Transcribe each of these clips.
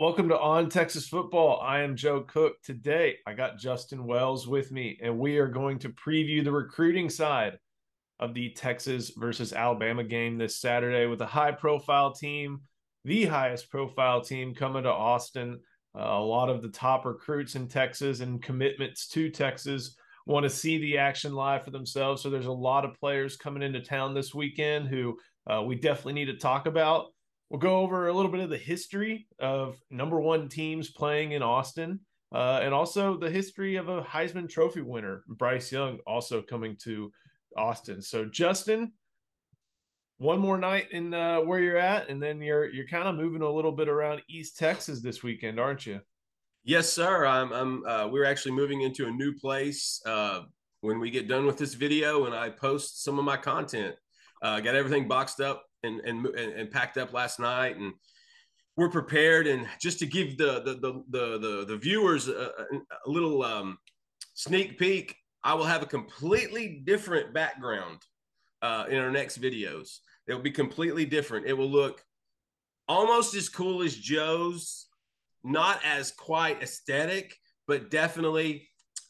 Welcome to On Texas Football. I am Joe Cook. Today, I got Justin Wells with me, and we are going to preview the recruiting side of the Texas versus Alabama game this Saturday with a high profile team, the highest profile team coming to Austin. Uh, a lot of the top recruits in Texas and commitments to Texas want to see the action live for themselves. So there's a lot of players coming into town this weekend who uh, we definitely need to talk about. We'll go over a little bit of the history of number one teams playing in Austin, uh, and also the history of a Heisman Trophy winner, Bryce Young, also coming to Austin. So, Justin, one more night in uh, where you're at, and then you're you're kind of moving a little bit around East Texas this weekend, aren't you? Yes, sir. I'm. I'm uh, we're actually moving into a new place uh, when we get done with this video, and I post some of my content. Uh, got everything boxed up and, and and packed up last night, and we're prepared. And just to give the the the the the, the viewers a, a little um, sneak peek, I will have a completely different background uh, in our next videos. It will be completely different. It will look almost as cool as Joe's, not as quite aesthetic, but definitely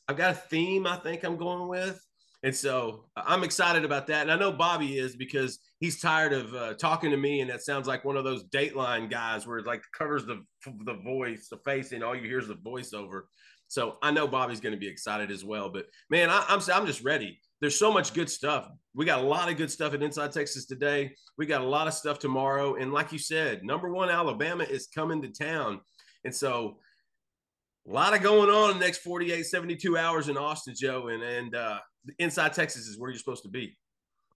I've got a theme I think I'm going with. And so I'm excited about that. And I know Bobby is because he's tired of uh, talking to me. And that sounds like one of those Dateline guys where it like covers the, the voice, the face, and all you hear is the voiceover. So I know Bobby's going to be excited as well. But man, I, I'm, I'm just ready. There's so much good stuff. We got a lot of good stuff at Inside Texas today. We got a lot of stuff tomorrow. And like you said, number one, Alabama is coming to town. And so a lot of going on in the next 48, 72 hours in Austin, Joe. And, and, uh, inside Texas is where you're supposed to be.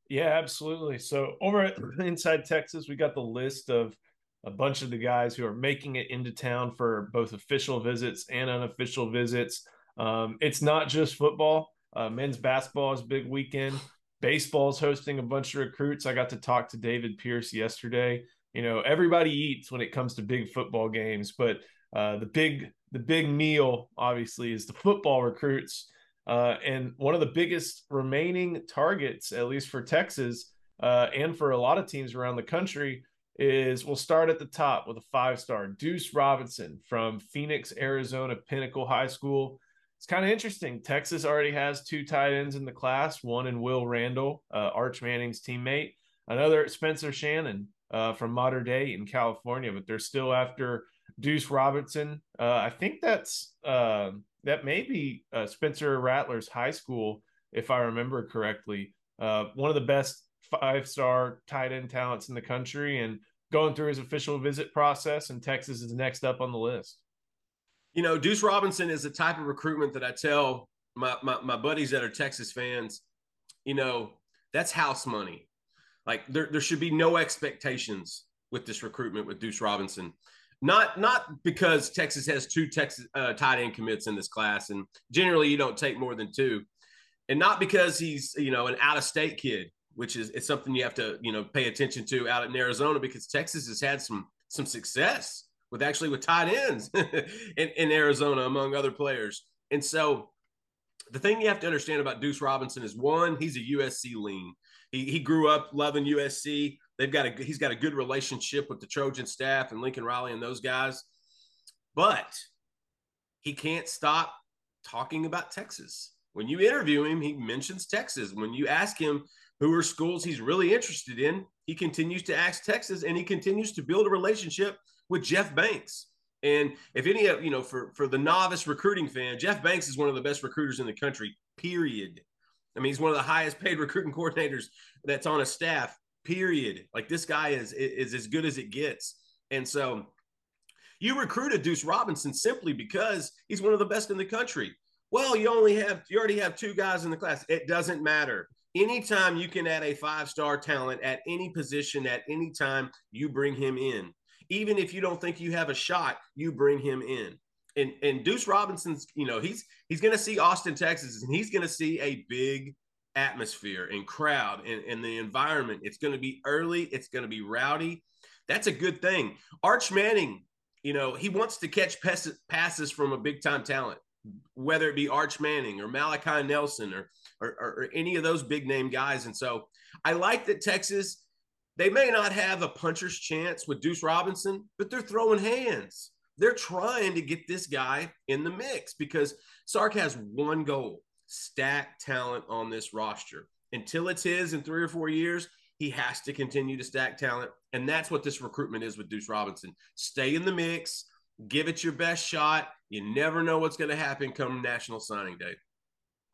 Yeah, absolutely. So over at Inside Texas, we got the list of a bunch of the guys who are making it into town for both official visits and unofficial visits. Um, it's not just football. Uh, men's basketball is big weekend. Baseball is hosting a bunch of recruits. I got to talk to David Pierce yesterday. You know, everybody eats when it comes to big football games, but uh, the big the big meal obviously is the football recruits uh, and one of the biggest remaining targets, at least for Texas uh, and for a lot of teams around the country, is we'll start at the top with a five star Deuce Robinson from Phoenix, Arizona, Pinnacle High School. It's kind of interesting. Texas already has two tight ends in the class, one in Will Randle, uh, Arch Manning's teammate, another Spencer Shannon uh, from Mater Dei in California, but they're still after Deuce Robinson. Uh, I think that's uh, that may be uh, Spencer Rattler's high school, if I remember correctly. Uh, one of the best five star tight end talents in the country, and going through his official visit process. And Texas is next up on the list. You know, Deuce Robinson is the type of recruitment that I tell my, my, my buddies that are Texas fans. You know, that's house money. Like there, there should be no expectations with this recruitment with Deuce Robinson. Not not because Texas has two Texas uh, tight end commits in this class, and generally you don't take more than two, and not because he's you know an out of state kid, which is it's something you have to you know pay attention to out in Arizona because Texas has had some some success with actually with tight ends in, in Arizona among other players, and so the thing you have to understand about Deuce Robinson is one, he's a USC lean. He, he grew up loving USC. They've got a he's got a good relationship with the Trojan staff and Lincoln Riley and those guys, but he can't stop talking about Texas. When you interview him, he mentions Texas. When you ask him who are schools he's really interested in, he continues to ask Texas, and he continues to build a relationship with Jeff Banks. And if any of you know, for for the novice recruiting fan, Jeff Banks is one of the best recruiters in the country. Period. I mean, he's one of the highest paid recruiting coordinators that's on a staff period. Like this guy is is as good as it gets. And so you recruited Deuce Robinson simply because he's one of the best in the country. Well, you only have you already have two guys in the class. It doesn't matter. Anytime you can add a five-star talent at any position at any time, you bring him in. Even if you don't think you have a shot, you bring him in. And and Deuce Robinson's, you know, he's he's going to see Austin, Texas, and he's going to see a big atmosphere and crowd and, and the environment. It's going to be early, it's going to be rowdy. That's a good thing. Arch Manning, you know, he wants to catch passes from a big time talent, whether it be Arch Manning or Malachi Nelson or, or, or any of those big name guys. And so I like that Texas, they may not have a puncher's chance with Deuce Robinson, but they're throwing hands. they're trying to get this guy in the mix because Sark has one goal stack talent on this roster. Until it's his in three or four years, he has to continue to stack talent. And that's what this recruitment is with Deuce Robinson. Stay in the mix, give it your best shot. You never know what's going to happen come National Signing Day.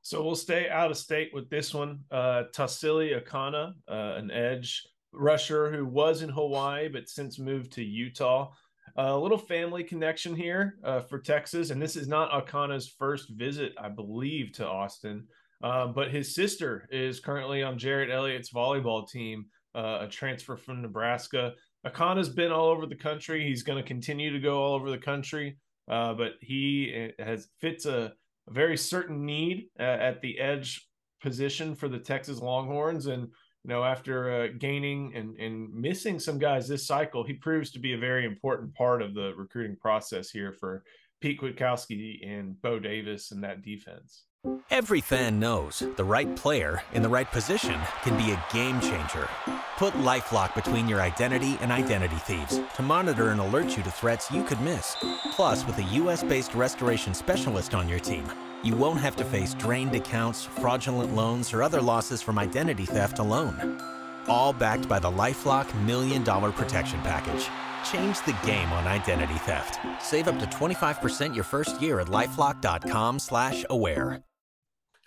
So we'll stay out of state with this one. Uh, Tausili Akana, uh, an edge rusher who was in Hawaii but since moved to Utah. A little family connection here uh, for Texas, and this is not Akana's first visit, I believe, to Austin. Uh, but his sister is currently on Jerritt Elliott's volleyball team, uh, a transfer from Nebraska. Akana's been all over the country. He's going to continue to go all over the country, uh, but he uh, has fits a, a very certain need uh, at the edge position for the Texas Longhorns, and you know, after uh, gaining and, and missing some guys this cycle, he proves to be a very important part of the recruiting process here for Pete Kwiatkowski and Bo Davis and that defense. Every fan knows the right player in the right position can be a game changer. Put LifeLock between your identity and identity thieves to monitor and alert you to threats you could miss. Plus, with a U.S.-based restoration specialist on your team, you won't have to face drained accounts, fraudulent loans, or other losses from identity theft alone. All backed by the LifeLock Million Dollar Protection Package. Change the game on identity theft. Save up to 25% your first year at LifeLock.com slash aware.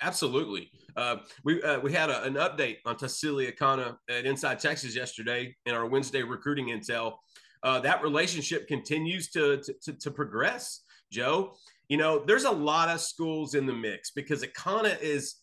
Absolutely. Uh, we uh, we had a, an update on Tausili Akana at Inside Texas yesterday in our Wednesday recruiting intel. Uh, that relationship continues to, to, to, to progress, Joe you know, there's a lot of schools in the mix because Akana is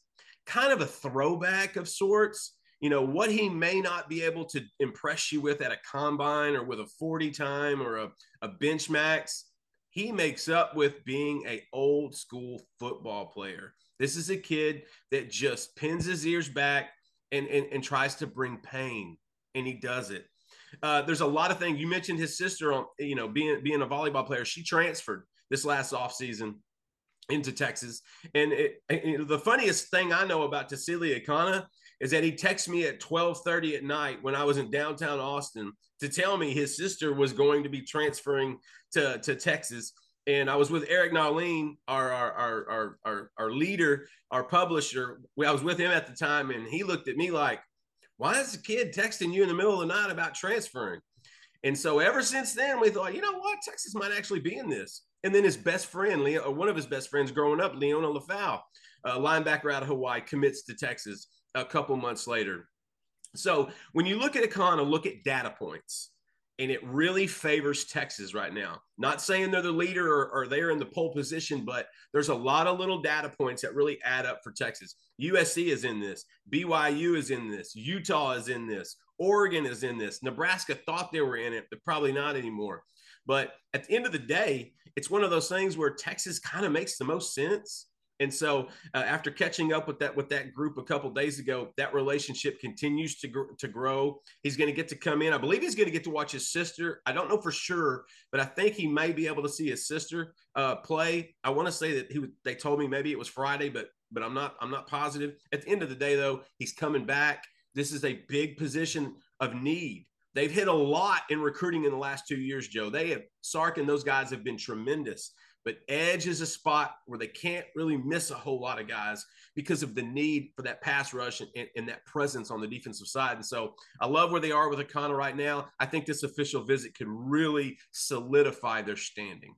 kind of a throwback of sorts. You know, what he may not be able to impress you with at a combine or with a 40 time or a, a bench max, he makes up with being a old school football player. This is a kid that just pins his ears back and, and, and tries to bring pain, and he does it. Uh, there's a lot of things. You mentioned his sister on, you know, being being a volleyball player. She transferred this last offseason into Texas. And it, it, the funniest thing I know about Tausili Akana is that he texted me at 12:30 at night when I was in downtown Austin to tell me his sister was going to be transferring to, to Texas. And I was with Eric Nahlin, our, our, our, our, our, leader, our publisher. I was with him at the time, and he looked at me like, why is the kid texting you in the middle of the night about transferring? And so ever since then, we thought, you know what, Texas might actually be in this. And then his best friend, Leo, one of his best friends growing up, Liona Lefau, a linebacker out of Hawaii, commits to Texas a couple months later. So when you look at Akana, look at data points. And it really favors Texas right now. Not saying they're the leader or, or they're in the pole position, but there's a lot of little data points that really add up for Texas. USC is in this. BYU is in this. Utah is in this. Oregon is in this. Nebraska thought they were in it, but probably not anymore. But at the end of the day, it's one of those things where Texas kind of makes the most sense. And so, uh, after catching up with that with that group a couple days ago, that relationship continues to gr- to grow. He's going to get to come in. I believe he's going to get to watch his sister. I don't know for sure, but I think he may be able to see his sister uh, play. I want to say that he they told me maybe it was Friday, but but I'm not I'm not positive. At the end of the day, though, he's coming back. This is a big position of need They've hit a lot in recruiting in the last two years, Joe. They have Sark and those guys have been tremendous. But edge is a spot where they can't really miss a whole lot of guys because of the need for that pass rush and, and, and that presence on the defensive side. And so I love where they are with Akana right now. I think this official visit could really solidify their standing.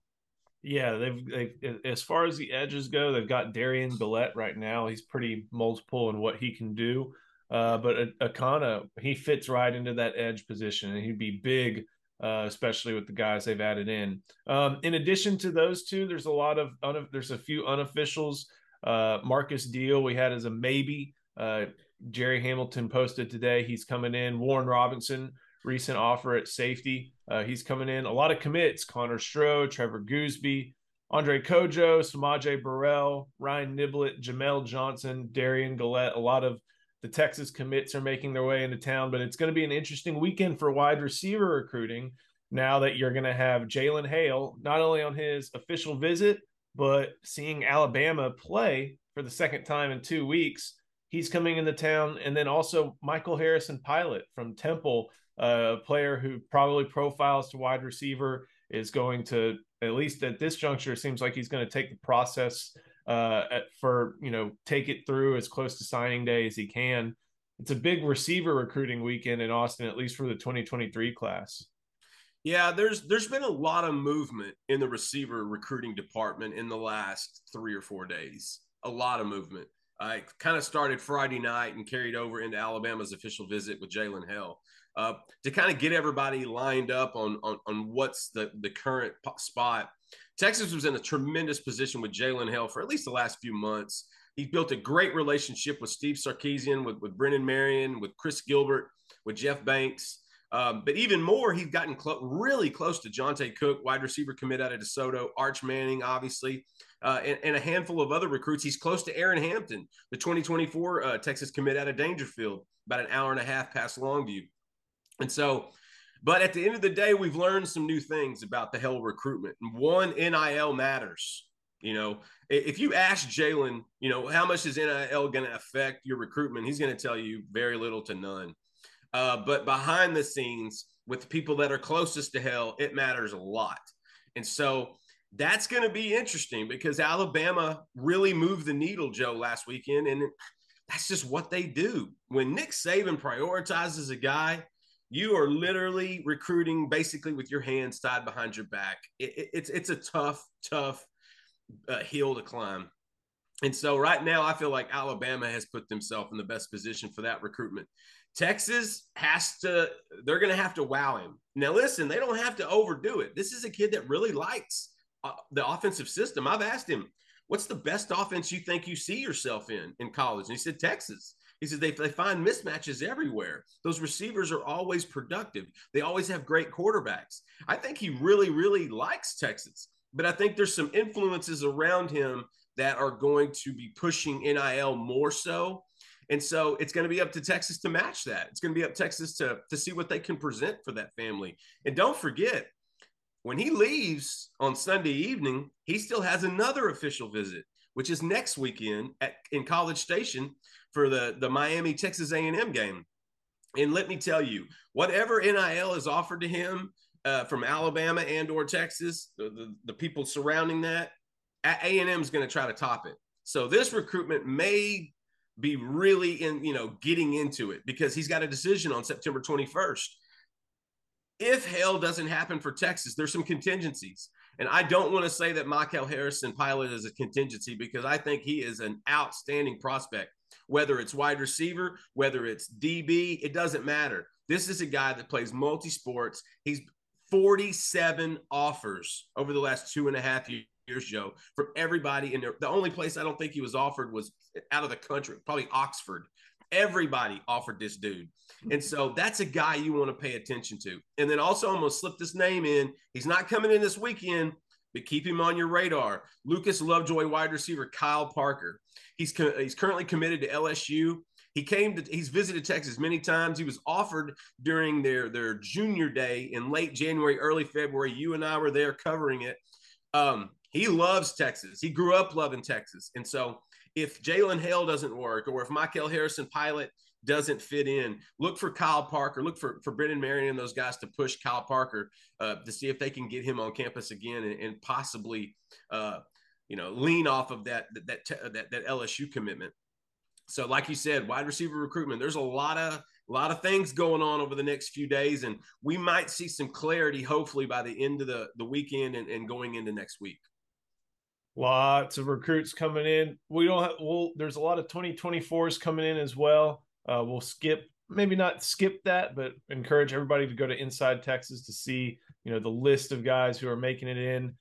Yeah, they've, they've as far as the edges go, they've got Derion Gullette right now. He's pretty multiple in what he can do. Uh, but Akana, he fits right into that edge position, and he'd be big, uh, especially with the guys they've added in. Um, in addition to those two, there's a lot of there's a few unofficials. Uh, Marcus Deal we had as a maybe. Uh, Jerry Hamilton posted today he's coming in. Warren Roberson, recent offer at safety, uh, he's coming in. A lot of commits: Connor Stroh, Trevor Goosby. Andre Kojo, S'Maje Burrell, Ryan Niblett, Jamel Johnson, Derion Gullette, a lot of the Texas commits are making their way into town, but it's going to be an interesting weekend for wide receiver recruiting now that you're going to have Jalen Hale not only on his official visit, but seeing Alabama play for the second time in two weeks. He's coming into town. And then also Michael Harrison Pilot from Temple, a player who probably profiles to wide receiver, is going to at least at this juncture, seems like he's going to take the process uh, at, for you know take it through as close to signing day as he can. It's a big receiver recruiting weekend in Austin, at least for the 2023 class. Yeah, there's there's been a lot of movement in the receiver recruiting department in the last three or four days. A lot of movement. I kind of started Friday night and carried over into Alabama's official visit with Jalen Hale uh, to kind of get everybody lined up on, on, on what's the, the current spot. Texas was in a tremendous position with Jalen Hale for at least the last few months. He built a great relationship with Steve Sarkisian, with, with Brennan Marion, with Chris Gilbert, with Jeff Banks. Um, but even more, he's gotten clo- really close to Johntay Cook, wide receiver commit out of DeSoto, Arch Manning, obviously, uh, and, and, a handful of other recruits. He's close to Aeryn Hampton, the 2024 uh, Texas commit out of Daingerfield, about an hour and a half past Longview. And so, but at the end of the day, we've learned some new things about the Hale recruitment. One, NIL matters. You know, if you ask Jalen, you know, how much is NIL going to affect your recruitment? He's going to tell you very little to none. Uh, but behind the scenes, with the people that are closest to Hale, it matters a lot. And so that's going to be interesting because Alabama really moved the needle, Joe, last weekend. And that's just what they do. When Nick Saban prioritizes a guy, you are literally recruiting basically with your hands tied behind your back. It, it, it's it's a tough, tough uh, hill to climb. And so right now, I feel like Alabama has put themselves in the best position for that recruitment. Texas has to, they're going to have to wow him. Now, listen, they don't have to overdo it. This is a kid that really likes uh, the offensive system. I've asked him, what's the best offense you think you see yourself in in college? And he said, Texas. He says they, they find mismatches everywhere. Those receivers are always productive. They always have great quarterbacks. I think he really, really likes Texas, but I think there's some influences around him that are going to be pushing NIL more so. And so it's going to be up to Texas to match that. It's going to be up Texas to, to see what they can present for that family. And don't forget, when he leaves on Sunday evening, he still has another official visit, which is next weekend at in College Station for the the Miami Texas A&M game. And let me tell you, whatever NIL is offered to him uh, from Alabama and or Texas, the, the, the people surrounding that, A&M is going to try to top it. So this recruitment may be really in, you know, getting into it because he's got a decision on September 21st. If Hale doesn't happen for Texas, there's some contingencies. And I don't want to say that Michael Harrison Pilot is a contingency because I think he is an outstanding prospect whether it's wide receiver, whether it's DB, it doesn't matter. This is a guy that plays multi sports. He's 47 offers over the last two and a half years, Joe, from everybody there. The only place I don't think he was offered was out of the country, probably Oxford. Everybody offered this dude. And so that's a guy you want to pay attention to. And then also, I'm going to slip this name in. He's not coming in this weekend, but keep him on your radar. Lucas Lovejoy, wide receiver Kyle Parker. He's co- he's currently committed to LSU. He came to he's visited Texas many times. He was offered during their their junior day in late January, early February. You and I were there covering it. Um, he loves Texas. He grew up loving Texas, and so if Jalen Hale doesn't work, or if Michael Harrison Pilot doesn't fit in. Look for Kyle Parker. Look for for Brennan Marion and those guys to push Kyle Parker uh, to see if they can get him on campus again and, and possibly, uh, you know, lean off of that that, that that LSU commitment. So, like you said, wide receiver recruitment. There's a lot of a lot of things going on over the next few days, and we might see some clarity hopefully by the end of the the weekend and, and going into next week. Lots of recruits coming in. We don't have, well, there's a lot of 2024s coming in as well. Uh, we'll skip, maybe not skip that, but encourage everybody to go to Inside Texas to see, you know, the list of guys who are making it in.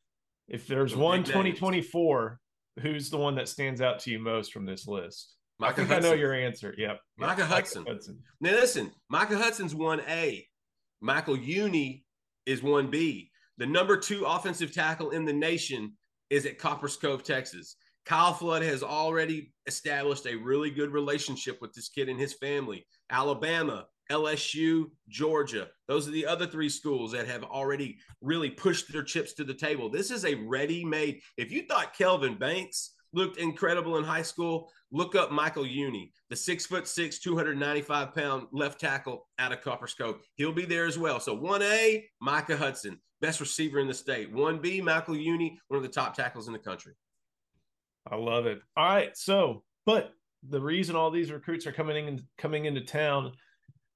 If there's one 2024, who's the one that stands out to you most from this list? Micah I think Hudson. I know your answer. Yep. Micah, Hudson. Hudson. Now listen, Micah Hudson's one A. Michael Uini is one B. The number two offensive tackle in the nation is at Copperas Cove, Texas. Kyle Flood has already established a really good relationship with this kid and his family. Alabama, LSU, Georgia. Those are the other three schools that have already really pushed their chips to the table. This is a ready made. If you thought Kelvin Banks looked incredible in high school, look up Michael Uini, the six foot six, 295 pound left tackle out of Copperas Cove. He'll be there as well. So 1A, Micah Hudson. best receiver in the state. 1B, Michael Uini, one of the top tackles in the country. I love it. All right. So, but the reason all these recruits are coming in coming into town,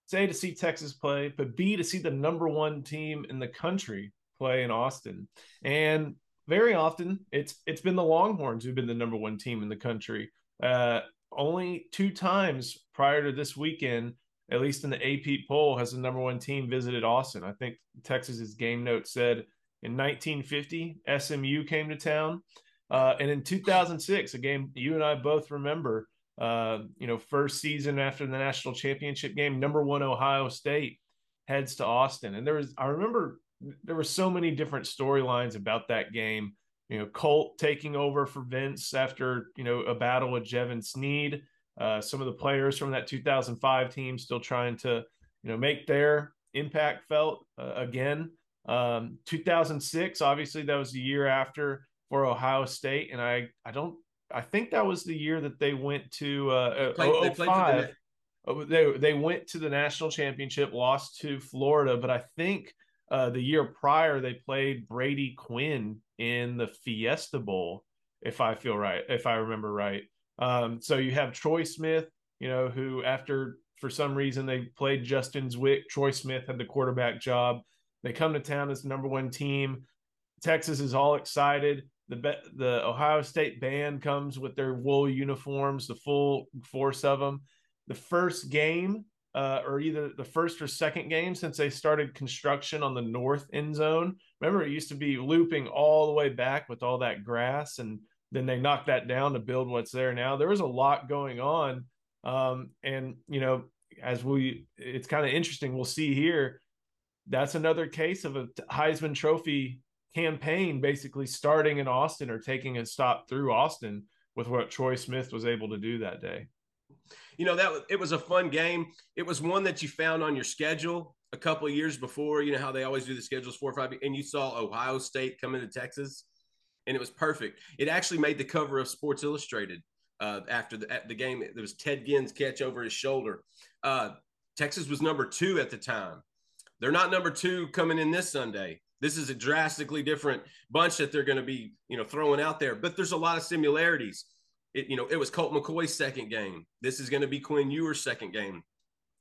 it's A to see Texas play, but B to see the number one team in the country play in Austin. And very often it's it's been the Longhorns who've been the number one team in the country. Uh, only two times prior to this weekend, at least in the AP poll, has the number one team visited Austin. I think Texas's game note said in 1950 SMU came to town, uh, and in 2006, a game you and I both remember. Uh, you know, first season after the national championship game, number one Ohio State heads to Austin, and there was I remember there were so many different storylines about that game. You know, Colt taking over for Vince after you know a battle with Jevan Snead. Uh, some of the players from that 2005 team still trying to you know make their impact felt uh, again. Um, 2006, obviously, that was the year after for Ohio State, and I I don't I think that was the year that they went to uh, they played, 05. Oh, they, they went to the national championship, lost to Florida, but I think uh, the year prior, they played Brady Quinn in the Fiesta Bowl, if I feel right, if I remember right. Um, so you have Troy Smith, you know, who after for some reason they played Justin Zwick, Troy Smith had the quarterback job. They come to town as the number one team. Texas is all excited. The the Ohio State band comes with their wool uniforms, the full force of them. The first game uh, or either the first or second game since they started construction on the north end zone. Remember, it used to be looping all the way back with all that grass, and then they knocked that down to build what's there now. There was a lot going on, um, and you know, as we, it's kind of interesting. We'll see here. That's another case of a Heisman Trophy campaign, basically starting in Austin or taking a stop through Austin with what Troy Smith was able to do that day you know that it was a fun game. It was one that you found on your schedule a couple of years before. You know how they always do the schedules four or five, and you saw Ohio State come into Texas, and it was perfect. It actually made the cover of Sports Illustrated uh, after the, the game. There was Ted Ginn's catch over his shoulder. Uh, Texas was number two at the time. They're not number two coming in this Sunday. This is a drastically different bunch that they're going to be, you know, throwing out there. But there's a lot of similarities. It, you know, it was Colt McCoy's second game. This is going to be Quinn Ewers' second game.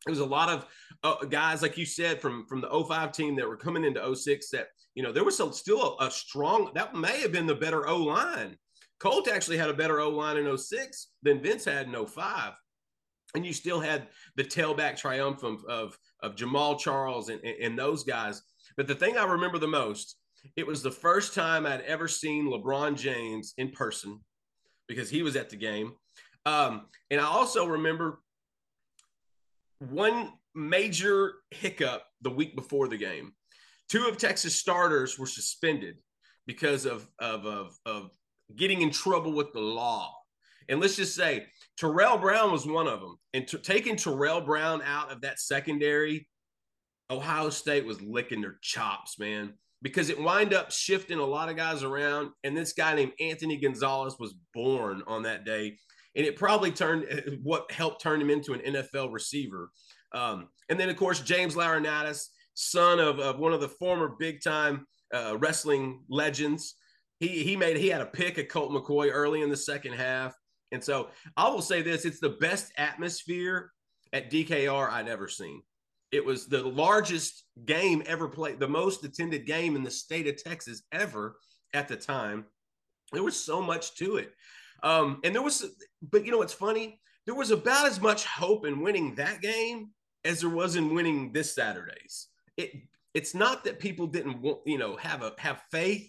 It was a lot of uh, guys, like you said, from from the 05 team that were coming into 06 that, you know, there was still a, a strong, that may have been the better O line. Colt actually had a better O line in 06 than Vince had in 05 and you still had the tailback triumph of, of, Jamaal Charles and, and, those guys. But the thing I remember the most, it was the first time I'd ever seen LeBron James in person because he was at the game. Um, and I also remember one major hiccup the week before the game. Two of Texas starters were suspended because of, of, of, of getting in trouble with the law. And let's just say Tarell Brown was one of them. And t- taking Tarell Brown out of that secondary, Ohio State was licking their chops, man because it wind up shifting a lot of guys around. And this guy named Anthony Gonzalez was born on that day. And it probably turned what helped turn him into an NFL receiver. Um, and then, of course, James Laurinaitis, son of, of one of the former big time uh, wrestling legends. He, he made he had a pick at Colt McCoy early in the second half. And so I will say this it's the best atmosphere at DKR I'd ever seen. It was the largest game ever played, the most attended game in the state of Texas ever at the time. There was so much to it. Um, and there was, but you know what's funny? There was about as much hope in winning that game as there was in winning this Saturday's. It it's not that people didn't want, you know, have a have faith,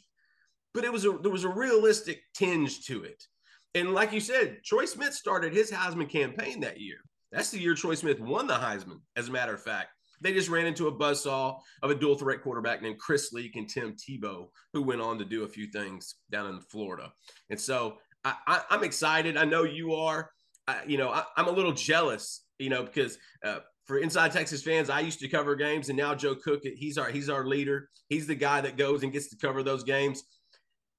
but it was a there was a realistic tinge to it. And like you said, Troy Smith started his Heisman campaign that year. That's the year Troy Smith won the Heisman, as a matter of fact. They just ran into a buzzsaw of a dual threat quarterback named Chris Leak and Tim Tebow, who went on to do a few things down in Florida. And so I, am excited. I know you are. I, you know, I, am a little jealous, you know, because uh, for Inside Texas fans, I used to cover games, and now Joe Cook, he's our he's our leader. He's the guy that goes and gets to cover those games.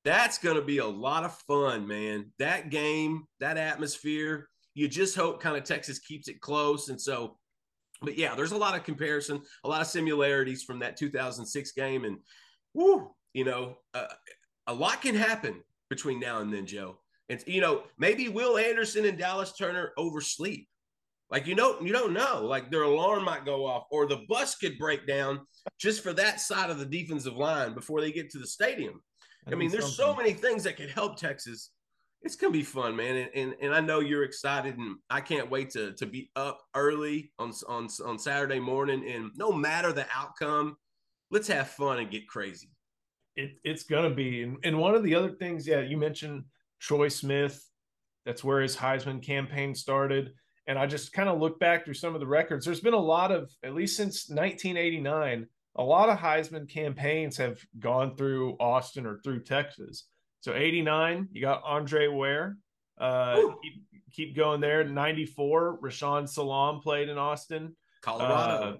That's going to be a lot of fun, man. That game, that atmosphere. You just hope kind of Texas keeps it close, and so but yeah, there's a lot of comparison, a lot of similarities from that 2006 game. And whoo, you know, uh, a lot can happen between now and then, Joe. And you know, maybe Will Anderson and Dallas Turner oversleep. Like you know, you don't know. Like their alarm might go off, or the bus could break down just for that side of the defensive line before they get to the stadium. I mean, there's so many things that could help Texas. It's gonna be fun, man, and, and and I know you're excited, and I can't wait to to be up early on on on Saturday morning. And no matter the outcome, let's have fun and get crazy. It, it's gonna be, and, and one of the other things, yeah, you mentioned Troy Smith. That's where his Heisman campaign started. And I just kind of look back through some of the records. There's been a lot of, at least since 1989, a lot of Heisman campaigns have gone through Austin or through Texas. So 89, you got Andre Ware. Uh, keep, keep, going there. 94, Rashaan Salaam played in Austin. Colorado. Uh,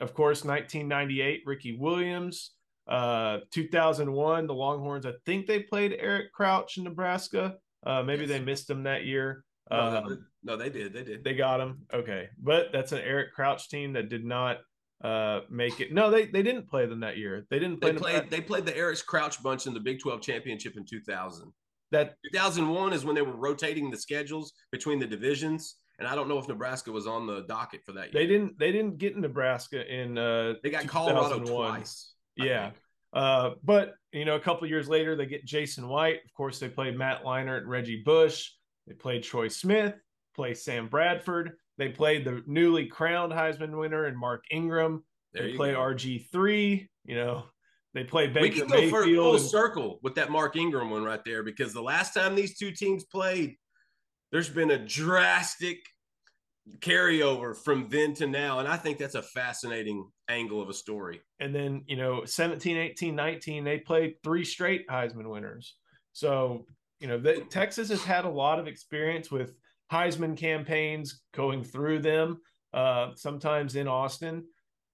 of course, 1998, Ricky Williams. Uh, 2001, the Longhorns, I think they played Eric Crouch in Nebraska. Uh, maybe yes. they missed him that year. No, um, no, they did. They did. They got him. Okay, but that's an Eric Crouch team that did not uh, make it. No, they they didn't play them that year. They didn't play. They played. They played the Eric Crouch bunch in the Big Twelve championship in 2000. That 2001 is when they were rotating the schedules between the divisions, and I don't know if Nebraska was on the docket for that. Year. They didn't. They didn't get Nebraska in. Uh, they got Colorado twice. Yeah. Uh, but you know, a couple years later, they get Jason White. Of course, they played Matt Leinart and Reggie Bush. They played Troy Smith, play Sam Bradford. They played the newly crowned Heisman winner and Mark Ingram. There they play RG three. You know, they play Baker we can go Mayfield for a full and... circle with that Mark Ingram one right there because the last time these two teams played, there's been a drastic carryover from then to now. And I think that's a fascinating angle of a story. And then, you know, 17, 18, 19, they played three straight Heisman winners. So, you know, the, Texas has had a lot of experience with Heisman campaigns going through them, uh, sometimes in Austin.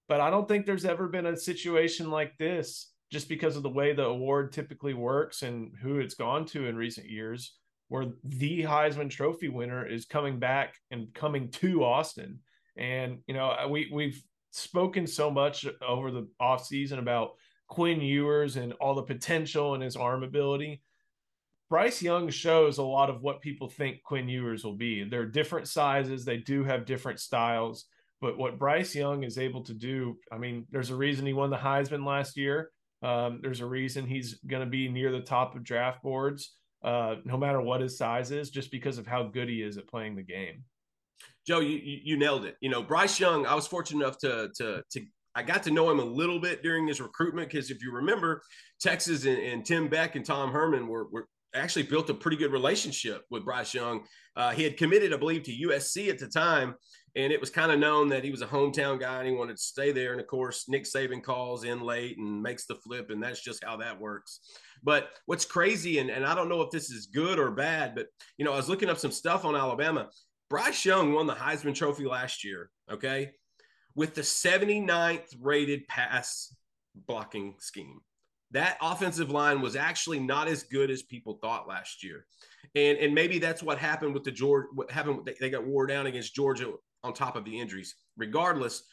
But I don't think there's ever been a situation like this just because of the way the award typically works and who it's gone to in recent years where the Heisman Trophy winner is coming back and coming to Austin. And you know, we we've spoken so much over the offseason about Quinn Ewers and all the potential and his arm ability. Bryce Young shows a lot of what people think Quinn Ewers will be. They're different sizes, they do have different styles, but what Bryce Young is able to do, I mean, there's a reason he won the Heisman last year. Um, there's a reason he's going to be near the top of draft boards uh, no matter what his size is, just because of how good he is at playing the game. Joe, you you nailed it. You know, Bryce Young. I was fortunate enough to to to I got to know him a little bit during his recruitment because if you remember, Texas and, and, Tim Beck and Tom Herman were, were actually built a pretty good relationship with Bryce Young. Uh, he had committed, I believe, to USC at the time, and it was kind of known that he was a hometown guy and he wanted to stay there. And of course, Nick Saban calls in late and makes the flip, and that's just how that works. But what's crazy, and, and I don't know if this is good or bad, but you know, I was looking up some stuff on Alabama. Bryce Young won the Heisman Trophy last year, okay, with the 79th rated pass blocking scheme. That offensive line was actually not as good as people thought last year. And, and maybe that's what happened with the George what happened, they got wore down against Georgia on top of the injuries. Regardless,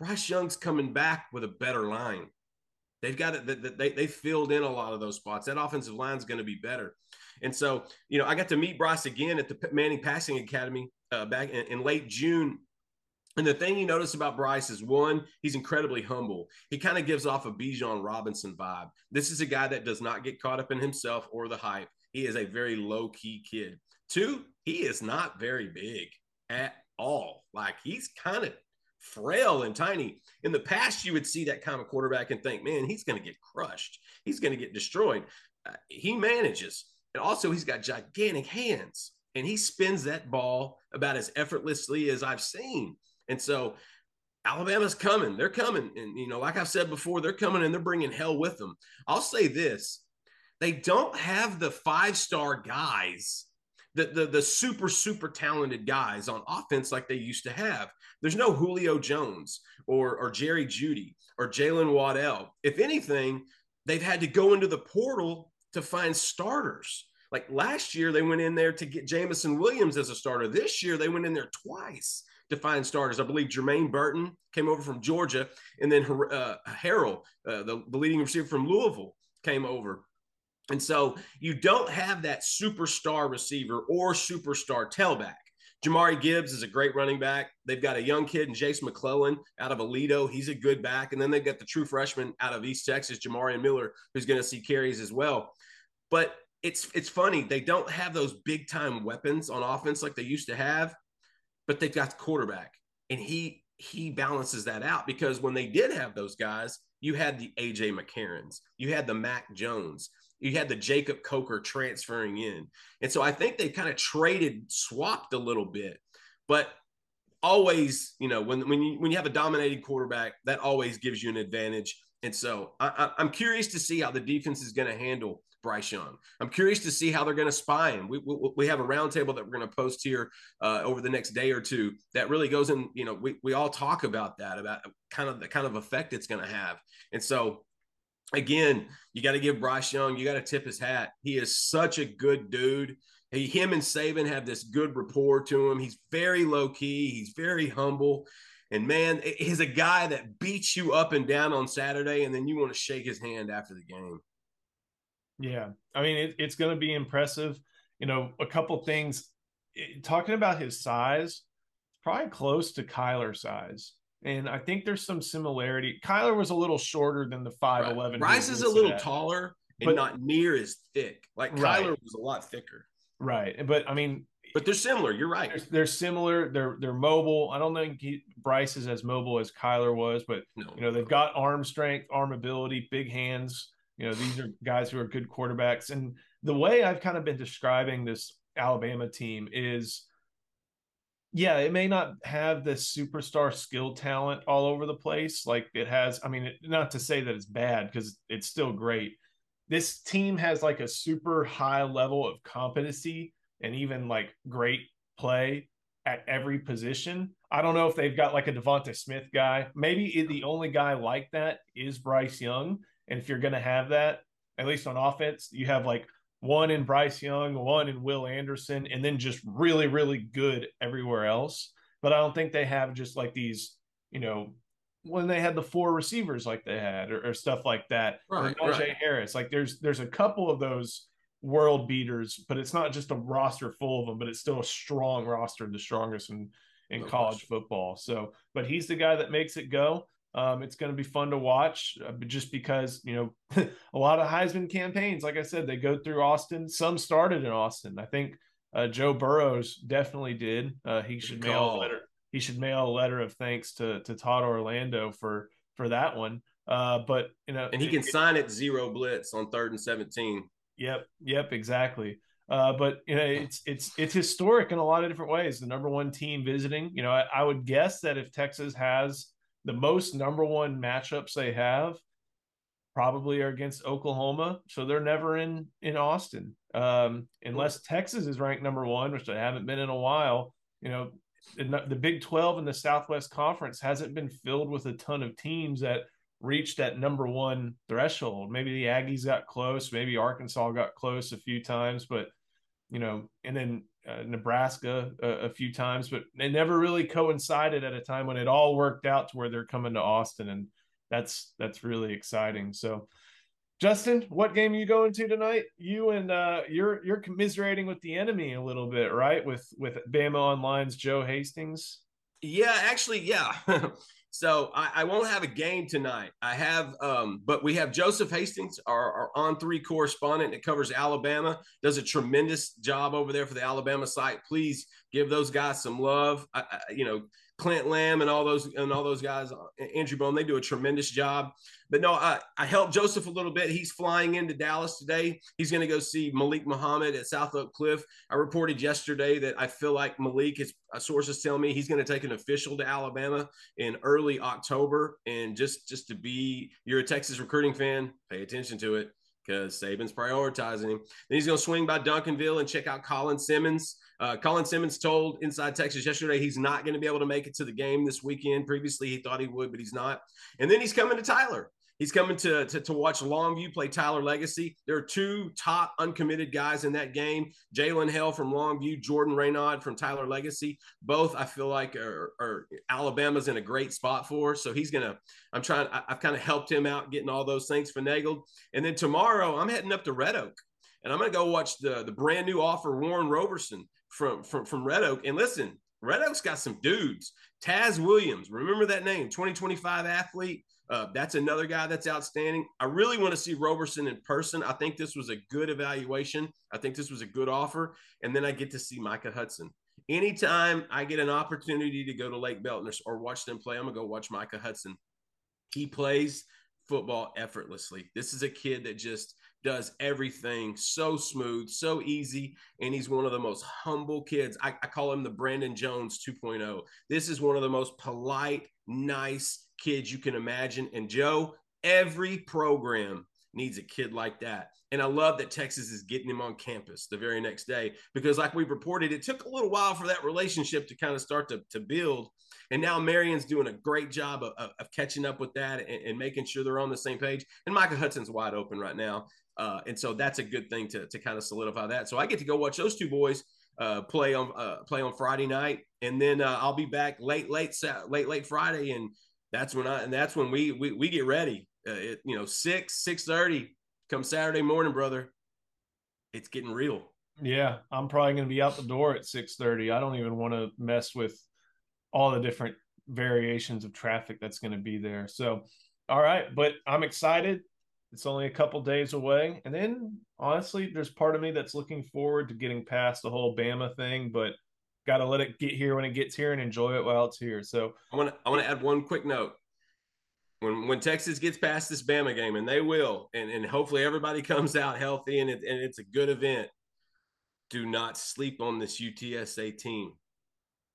Bryce Young's coming back with a better line. They've got it. They they filled in a lot of those spots. That offensive line is going to be better. And so, you know, I got to meet Bryce again at the Manning Passing Academy uh, back in, in late June. And the thing you notice about Bryce is one, he's incredibly humble. He kind of gives off a Bijan Robinson vibe. This is a guy that does not get caught up in himself or the hype. He is a very low key kid. Two, he is not very big at all. Like he's kind of frail and tiny. In the past, you would see that kind of quarterback and think, man, he's going to get crushed. He's going to get destroyed. Uh, he manages. And also, he's got gigantic hands and he spins that ball about as effortlessly as I've seen. And so, Alabama's coming. They're coming. And, you know, like I've said before, they're coming and they're bringing hell with them. I'll say this they don't have the five star guys the, the the super super talented guys on offense like they used to have. There's no Julio Jones or or Jerry Jeudy or Jaylen Waddle. If anything, they've had to go into the portal to find starters. Like last year, they went in there to get Jameson Williams as a starter. This year, they went in there twice defined starters. I believe Jermaine Burton came over from Georgia, and then uh, Harrell, uh, the, the leading receiver from Louisville, came over. And so you don't have that superstar receiver or superstar tailback. Jahmyr Gibbs is a great running back. They've got a young kid in Jase McClellan out of Aledo. He's a good back. And then they've got the true freshman out of East Texas, Jamari Miller, who's going to see carries as well. But it's it's funny. They don't have those big time weapons on offense like they used to have, but they've got the quarterback. And he he balances that out because when they did have those guys, you had the AJ McCarrons, you had the Mac Jones, you had the Jacob Coker transferring in. And so I think they kind of traded, swapped a little bit. But always, you know, when when you when you have a dominating quarterback, that always gives you an advantage. And so I, am curious to see how the defense is going to handle Bryce Young. I'm curious to see how they're going to spy him. We, we, we have a roundtable that we're going to post here uh, over the next day or two that really goes in. You know, we, we all talk about that, about kind of the kind of effect it's going to have. And so, again, you got to give Bryce Young, you got to tip his hat. He is such a good dude. He, him and Saban have this good rapport to him. He's very low key. He's very humble. And man, he's a guy that beats you up and down on Saturday, and then you want to shake his hand after the game. Yeah, I mean it, it's going to be impressive. You know, a couple things. It, talking about his size, probably close to Kyler size, and I think there's some similarity. Kyler was a little shorter than the five eleven. Right. Rice is a little at. taller and but, not near as thick. Like right. Kyler was a lot thicker. Right, but I mean, but they're similar. You're right. They're, they're, similar. They're they're mobile. I don't think he, Bryce is as mobile as Kyler was, but no, you know they've got arm strength, arm ability, big hands. You know, these are guys who are good quarterbacks. And the way I've kind of been describing this Alabama team is yeah, it may not have the superstar skill talent all over the place like it has. I mean, not to say that it's bad because it's still great. This team has like a super high level of competency and even like great play at every position. I don't know if they've got like a DeVonta Smith guy. Maybe the only guy like that is Bryce Young. And if you're going to have that, at least on offense, you have like one in Bryce Young, one in Will Anderson, and then just really, really good everywhere else. But I don't think they have just like these, you know, when they had the four receivers like they had or, or stuff like that. Right, or right. Harris. Like there's there's a couple of those world beaters, but it's not just a roster full of them, but it's still a strong roster, the strongest in in no college question. football. So, but he's the guy that makes it go. Um, it's going to be fun to watch uh, just because, you know, a lot of Heisman campaigns, like I said, they go through Austin. Some started in Austin. I think uh, Joe Burrows definitely did. Uh, he should mail a letter. He should mail a letter of thanks to to Todd Orlando for for that one. Uh, but you know, and he can it, sign it zero blitz on third and seventeen. Yep, yep, exactly. Uh, but you know, it's it's it's historic in a lot of different ways. The number one team visiting. You know, I, I would guess that if Texas has the most number one matchups they have probably are against Oklahoma, so they're never in in Austin um, unless Texas is ranked number one, which they haven't been in a while. You know, the, Big Twelve and the Southwest Conference hasn't been filled with a ton of teams that reached that number one threshold. Maybe the Aggies got close, maybe Arkansas got close a few times, but you know, and then uh, Nebraska a, a, few times, but it never really coincided at a time when it all worked out to where they're coming to Austin, and that's that's really exciting. So, Justin, what game are you going to tonight? You and uh, you're you're commiserating with the enemy a little bit, right? With with Bama Online's Joe Hastings. Yeah, actually, yeah. So I, I, won't have a game tonight. I have, um, but we have Joseph Hastings, our, our, on three correspondent that covers Alabama, does a tremendous job over there for the Alabama site. Please give those guys some love. I, I, you know, Clint Lamb and all those and all those guys, Andrew Bone, they do a tremendous job. But no, I, I helped Joseph a little bit. He's flying into Dallas today. He's going to go see Malik Muhammad at South Oak Cliff. I reported yesterday that I feel like Malik, his uh, sources tell me he's going to take an official to Alabama in early October. And just just to be, you're a Texas recruiting fan, pay attention to it because Saban's prioritizing him. Then he's going to swing by Duncanville and check out Colin Simmons. Uh, Colin Simmons told Inside Texas yesterday he's not going to be able to make it to the game this weekend. Previously, he thought he would, but he's not. And then he's coming to Tyler. He's coming to, to, to watch Longview play Tyler Legacy. There are two top uncommitted guys in that game: Jalen Hale from Longview, Jordan Renaud from Tyler Legacy. Both I feel like are, are Alabama's in a great spot for. So he's gonna. I'm trying. I, have kind of helped him out getting all those things finagled. And then tomorrow I'm heading up to Red Oak, and I'm gonna go watch the the brand new offer Warren Roberson from from from Red Oak. And listen, Red Oak's got some dudes. Taz Williams, remember that name, 2025 athlete. Uh, that's another guy that's outstanding. I really want to see Roberson in person. I think this was a good evaluation. I think this was a good offer. And then I get to see Micah Hudson. Anytime I get an opportunity to go to Lake Belton or, or watch them play, I'm going to go watch Micah Hudson. He plays football effortlessly. This is a kid that just does everything so smooth, so easy, and he's one of the most humble kids. I, I, call him the Brandon Jones 2.0. This is one of the most polite, nice kids you can imagine. And Joe, every program needs a kid like that. And I love that Texas is getting him on campus the very next day because, like we reported, it took a little while for that relationship to kind of start to, to build. And now Marion's doing a great job of, of, of catching up with that and, and, making sure they're on the same page. And Micah Hudson's wide open right now. Uh, and so that's a good thing to, to kind of solidify that. So I get to go watch those two boys uh, play on uh, play on Friday night, and then uh, I'll be back late, late, late, late Friday, and that's when I and that's when we we, we get ready. Uh, it, you know, six six thirty come Saturday morning, brother. It's getting real. Yeah, I'm probably going to be out the door at six thirty. I don't even want to mess with all the different variations of traffic that's going to be there. So, all right, but I'm excited. It's only a couple days away, and then honestly, there's part of me that's looking forward to getting past the whole Bama thing, but got to let it get here when it gets here and enjoy it while it's here. So I want to I want to add one quick note. When when Texas gets past this Bama game, and they will, and, and hopefully everybody comes out healthy and it, and it's a good event. Do not sleep on this UTSA team,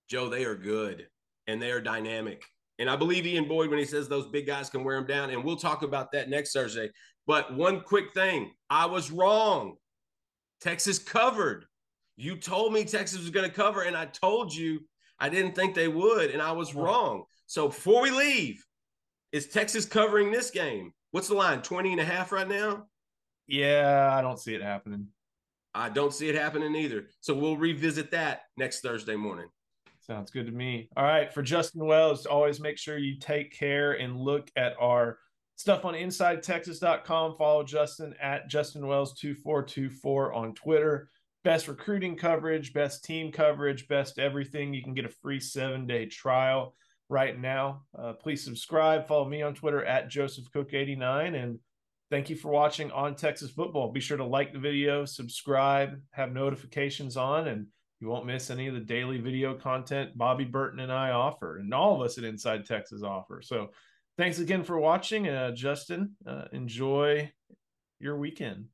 Joe. They are good and they are dynamic. And I believe Ian Boyd when he says those big guys can wear them down. And we'll talk about that next Thursday. But one quick thing I was wrong. Texas covered. You told me Texas was going to cover, and I told you I didn't think they would, and I was wrong. So before we leave, is Texas covering this game? What's the line? 20 and a half right now? Yeah, I don't see it happening. I don't see it happening either. So we'll revisit that next Thursday morning. Sounds good to me. All right. For Justin Wells, always make sure you take care and look at our stuff on InsideTexas.com. Follow Justin at Justin Wells 2424 on Twitter best recruiting coverage, best team coverage, best everything. You can get a free seven day trial right now. Uh, please subscribe. Follow me on Twitter at Joseph Cook 89 and thank you for watching on Texas football. Be sure to like the video, subscribe, have notifications on, and you won't miss any of the daily video content Bobby Burton and I offer, and all of us at Inside Texas offer. So, thanks again for watching. Uh, Justin, uh, enjoy your weekend.